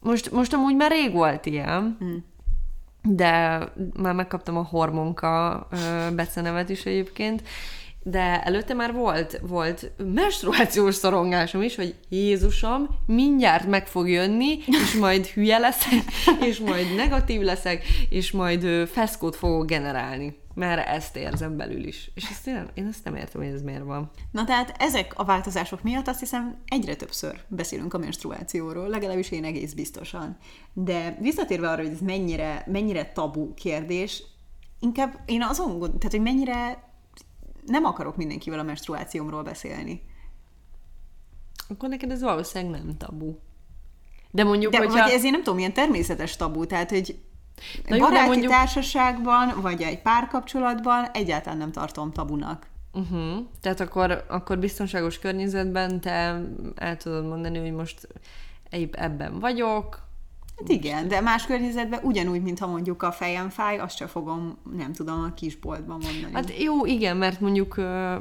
most, most amúgy már rég volt ilyen, hmm. de már megkaptam a hormonka becenevet is egyébként, de előtte már volt, volt menstruációs szorongásom is, hogy Jézusom, mindjárt meg fog jönni, és majd hülye leszek, és majd negatív leszek, és majd feszkót fogok generálni. Mert ezt érzem belül is. És ezt én, én ezt nem értem, hogy ez miért van. Na tehát ezek a változások miatt azt hiszem egyre többször beszélünk a menstruációról, legalábbis én egész biztosan. De visszatérve arra, hogy ez mennyire, mennyire tabu kérdés, inkább én azon gond, tehát hogy mennyire nem akarok mindenkivel a menstruációmról beszélni. Akkor neked ez valószínűleg nem tabu. De mondjuk, De hogyha... ez én nem tudom, milyen természetes tabu, tehát, hogy Na jó, baráti mondjuk... társaságban, vagy egy párkapcsolatban egyáltalán nem tartom tabunak. Uh-huh. Tehát akkor, akkor biztonságos környezetben te el tudod mondani, hogy most épp ebben vagyok, Hát igen, de más környezetben ugyanúgy, mintha mondjuk a fejem fáj, azt sem fogom, nem tudom, a kisboltban mondani. Hát jó, igen, mert mondjuk,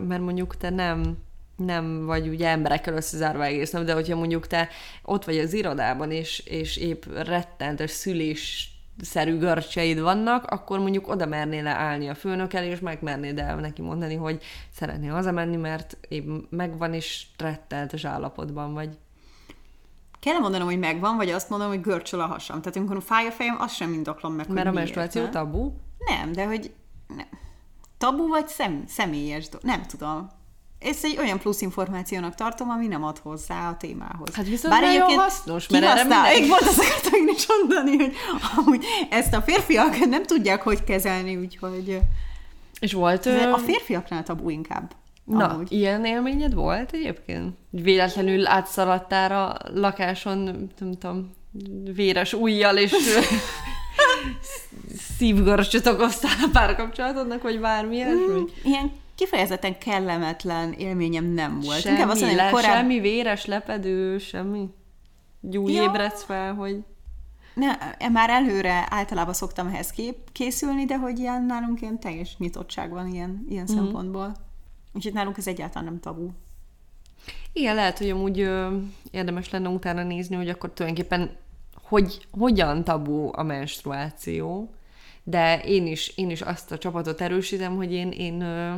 mert mondjuk te nem nem vagy ugye emberekkel összezárva egész nap, de hogyha mondjuk te ott vagy az irodában, és, és épp rettentes szülés szerű görcseid vannak, akkor mondjuk oda mernél állni a főnök elé, és megmernéd el neki mondani, hogy szeretnél hazamenni, mert épp megvan, és rettentes állapotban vagy kell mondanom, hogy megvan, vagy azt mondom, hogy görcsöl a hasam. Tehát amikor fáj a fejem, azt sem indoklom meg, Mert a menstruáció ne? tabu? Nem, de hogy nem. tabu vagy szem, személyes, do- nem tudom. Ez egy olyan plusz információnak tartom, ami nem ad hozzá a témához. Hát viszont Bár nagyon hasznos, mert erre minden... Én volt azt akartam én is mondani, hogy amúgy ezt a férfiak nem tudják, hogy kezelni, úgyhogy... És volt... A férfiaknál tabu inkább. Na, amúgy. ilyen élményed volt egyébként? Véletlenül átszaladtál a lakáson, nem tudom, véres ujjal, és szívgörcsöt okoztál a párkapcsolatodnak, vagy bármi mm, Ilyen kifejezetten kellemetlen élményem nem volt. Semmi, Inkább azt mondom, le, koráb... semmi véres lepedő, semmi? Gyúj ja. ébredsz fel, hogy... Ne, már előre általában szoktam ehhez kép, készülni, de hogy ilyen nálunk ilyen teljes nyitottság van ilyen, ilyen mm. szempontból. Úgyhogy nálunk ez egyáltalán nem tabu. Igen, lehet, hogy amúgy ö, érdemes lenne utána nézni, hogy akkor tulajdonképpen hogy, hogyan tabu a menstruáció, de én is, én is azt a csapatot erősítem, hogy én, én, ö,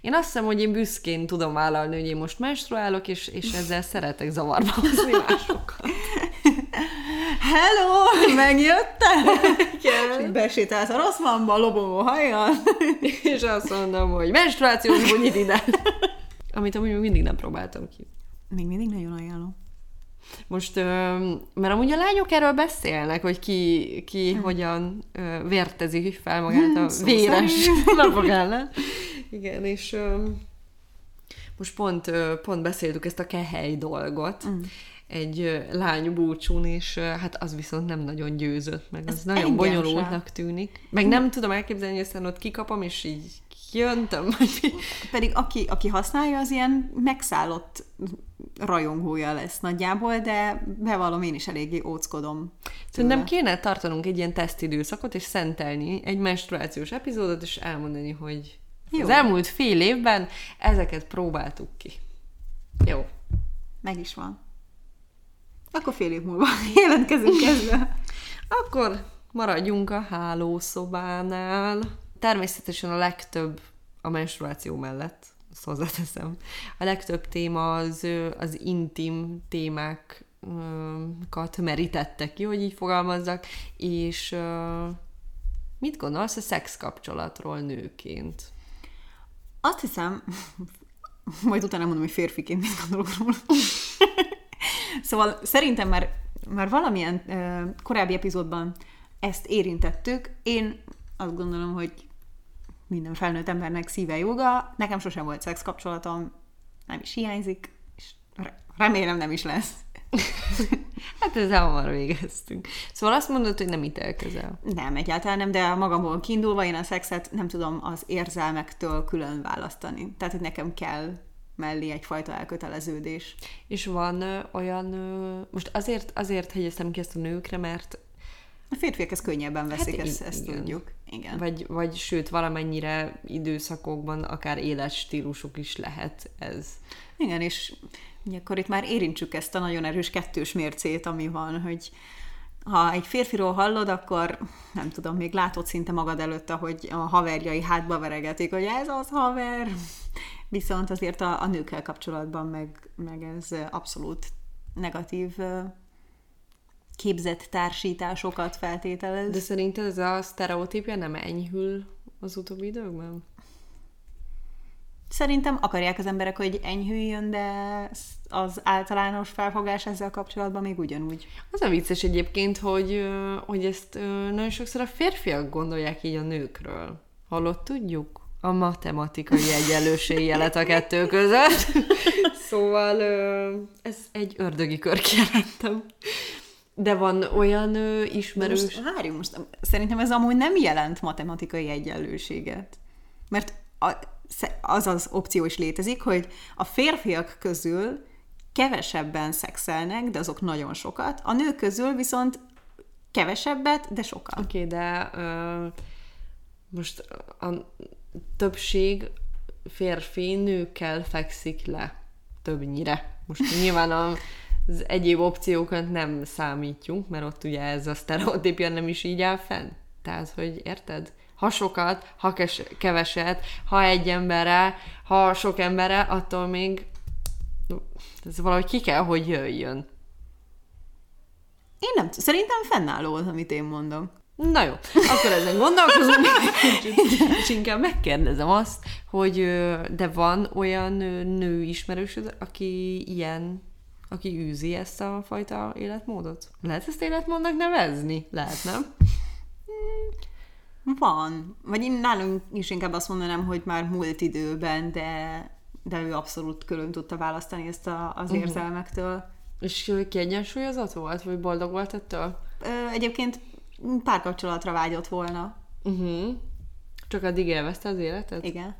én azt hiszem, hogy én büszkén tudom vállalni, hogy én most menstruálok, és, és ezzel szeretek zavarba hozni másokat. Hello, megjöttél? Igen. Besétálsz a rosszmamba, lobogó hajjal. És azt mondom, hogy menstruációs bunyit ide. Amit amúgy még mindig nem próbáltam ki. Még mindig nagyon ajánlom. Most, mert amúgy a lányok erről beszélnek, hogy ki, ki hmm. hogyan vértezi fel magát a hmm, véres napok ellen. Igen, és most pont, pont beszéltük ezt a kehely dolgot, hmm egy lány búcsún, és hát az viszont nem nagyon győzött meg, az Ez nagyon bonyolultnak tűnik. Meg nem tudom elképzelni, hogy aztán ott kikapom, és így jöntöm. Pedig aki, aki használja, az ilyen megszállott rajongója lesz nagyjából, de bevallom, én is eléggé óckodom. Szerintem kéne tartanunk egy ilyen tesztidőszakot, és szentelni egy menstruációs epizódot, és elmondani, hogy Jó. az elmúlt fél évben ezeket próbáltuk ki. Jó. Meg is van. Akkor fél év múlva jelentkezünk ezzel. Akkor maradjunk a hálószobánál. Természetesen a legtöbb a menstruáció mellett, azt hozzáteszem, a legtöbb téma az, az intim témákat merítettek ki, hogy így fogalmazzak, és mit gondolsz a szex kapcsolatról nőként? Azt hiszem, majd utána mondom, hogy férfiként mit gondolok róla. Szóval szerintem már, már valamilyen uh, korábbi epizódban ezt érintettük. Én azt gondolom, hogy minden felnőtt embernek szíve joga. Nekem sosem volt szex kapcsolatom, nem is hiányzik, és remélem nem is lesz. Hát ezzel hamar végeztünk. Szóval azt mondod, hogy nem ítélkezel. Nem, egyáltalán nem, de magamból kiindulva én a szexet nem tudom az érzelmektől külön választani. Tehát, hogy nekem kell mellé egyfajta elköteleződés. És van ö, olyan, ö, most azért, azért hegyeztem ki ezt a nőkre, mert A férfiak ezt könnyebben veszik, Hát ezt, ezt igen. tudjuk. Igen. vagy, vagy sőt, valamennyire időszakokban akár életstílusuk is lehet ez. Igen, és akkor itt már érintsük ezt a nagyon erős kettős mércét, ami van, hogy ha egy férfiról hallod, akkor nem tudom, még látod szinte magad előtt, hogy a haverjai hátba veregetik, hogy ez az haver. Viszont azért a, a nőkkel kapcsolatban meg, meg ez abszolút negatív képzett társításokat feltételez. De szerinted ez a sztereotípia nem enyhül az utóbbi időkben? Szerintem akarják az emberek, hogy enyhüljön, de az általános felfogás ezzel kapcsolatban még ugyanúgy. Az a vicces egyébként, hogy, hogy ezt nagyon sokszor a férfiak gondolják így a nőkről. Hallott tudjuk? A matematikai egyenlőségjelet a kettő között. szóval ez egy ördögi kör kijelentem. De van olyan ö, ismerős... Most várjunk, most szerintem ez amúgy nem jelent matematikai egyenlőséget. Mert a, az az opció is létezik, hogy a férfiak közül kevesebben szexelnek, de azok nagyon sokat, a nők közül viszont kevesebbet, de sokat. Oké, okay, de ö, most a többség férfi nőkkel fekszik le. Többnyire. Most nyilván a, az egyéb opciókat nem számítjuk, mert ott ugye ez a sztereotípia nem is így áll fenn. Tehát, hogy érted? Ha sokat, ha keveset, ha egy emberre, ha sok emberre, attól még ez valahogy ki kell, hogy jöjjön. Én nem szerintem fennálló az, amit én mondom. Na jó, akkor ezen kicsit, és inkább megkérdezem azt, hogy de van olyan nő ismerősöd, aki ilyen, aki űzi ezt a fajta életmódot? Lehet ezt életmódnak nevezni? Lehet, nem? Van. Vagy én nálunk is inkább azt mondanám, hogy már múlt időben, de, de ő abszolút külön tudta választani ezt a, az Mhm. érzelmektől. És kiegyensúlyozott volt, vagy boldog volt ettől? Ö, egyébként párkapcsolatra vágyott volna. Uh-huh. Csak addig élvezte az életet? Igen.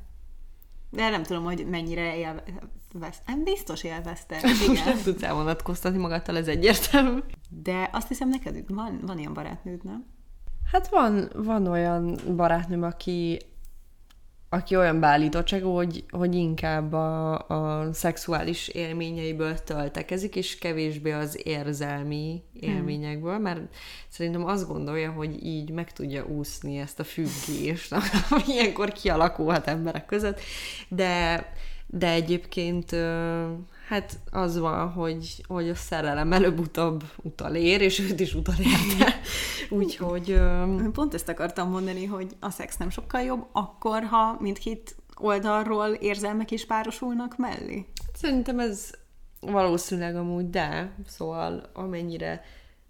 De nem tudom, hogy mennyire élvezte. Nem biztos élvezte. Most Igen. nem tudsz elvonatkoztatni magadtól, ez egyértelmű. De azt hiszem neked van, van ilyen barátnőd, nem? Hát van, van olyan barátnőm, aki, aki olyan beállítottságú, hogy, hogy inkább a, a szexuális élményeiből töltekezik, és kevésbé az érzelmi élményekből, mert szerintem azt gondolja, hogy így meg tudja úszni ezt a függést, ami ilyenkor kialakulhat emberek között, de, de egyébként hát az van, hogy, hogy a szerelem előbb-utóbb utalér, és őt is utalérte. Úgyhogy ö, Pont ezt akartam mondani, hogy a szex nem sokkal jobb, akkor, ha mindkét oldalról érzelmek is párosulnak mellé. Szerintem ez valószínűleg amúgy de, szóval amennyire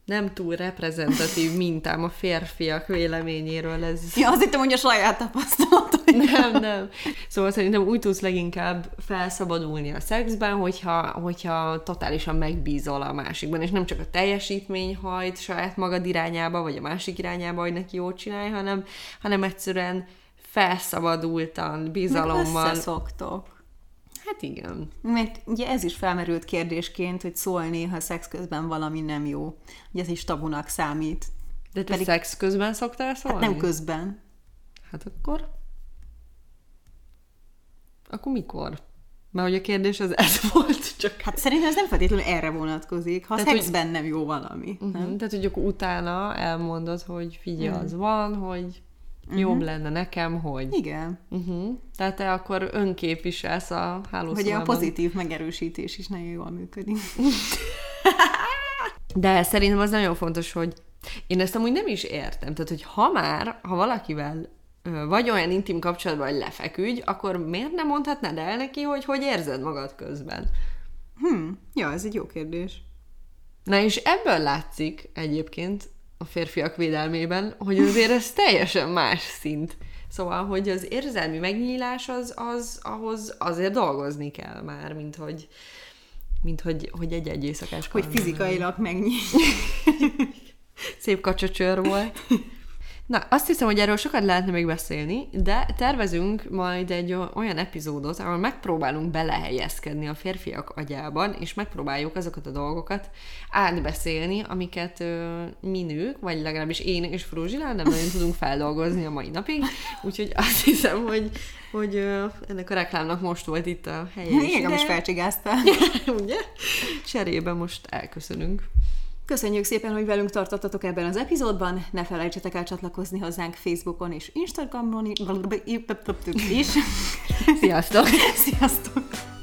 nem túl reprezentatív mintám a férfiak véleményéről, ez Ja, azt hittem, hogy a saját tapasztalat. nem, nem. Szóval szerintem úgy tudsz leginkább felszabadulni a szexben, hogyha, hogyha totálisan megbízol a másikban, és nem csak a teljesítmény hajt saját magad irányába, vagy a másik irányába, hogy neki jót csinálj, hanem, hanem egyszerűen felszabadultan, Meg bizalommal. összeszoktok. Hát igen. Mert ugye ez is felmerült kérdésként, hogy szól néha szex közben valami nem jó. Ugye ez is tabunak számít. De te Pedig- szex közben szoktál szólni? Hát nem közben. Hát akkor... Akkor mikor? Mert hogy a kérdés az ez volt, csak... Hát szerintem ez nem feltétlenül erre vonatkozik, ha Tehát, hogy- szexben nem jó valami. Uh-huh. Nem? Tehát, hogy akkor utána elmondod, hogy figyelj, Mhm. az van, hogy jobb lenne nekem, hogy... Igen. Uh-huh. Tehát te akkor önképviselsz a Hogy hálószobában. a pozitív megerősítés is nagyon jól működik. De szerintem az nagyon fontos, hogy én ezt amúgy nem is értem. Tehát, hogy ha már, ha valakivel vagy olyan intim kapcsolatban, hogy lefeküdj, akkor miért nem mondhatnád el neki, hogy hogy érzed magad közben? Hm, ja, ez egy jó kérdés. Na és ebből látszik egyébként a férfiak védelmében, hogy azért ez teljesen más szint. Szóval, hogy az érzelmi megnyílás az, az ahhoz azért dolgozni kell már, mint hogy mint hogy, hogy egy-egy éjszakás Hogy fizikailag megnyit. Szép kacsacsőr volt. Na, azt hiszem, hogy erről sokat lehetne még beszélni, de tervezünk majd egy olyan epizódot, ahol megpróbálunk belehelyezkedni a férfiak agyában, és megpróbáljuk azokat a dolgokat átbeszélni, amiket ö, mi nők, vagy legalábbis én és Fruzsila nem nagyon tudunk feldolgozni a mai napig, úgyhogy azt hiszem, hogy, hogy ö, ennek a reklámnak most volt itt a helye. Igen, most felcsigáztál. Ugye? Cserébe most elköszönünk. Köszönjük szépen, hogy velünk tartottatok ebben az epizódban. Ne felejtsetek el csatlakozni hozzánk Facebookon és Instagramon is. Sziasztok! Sziasztok!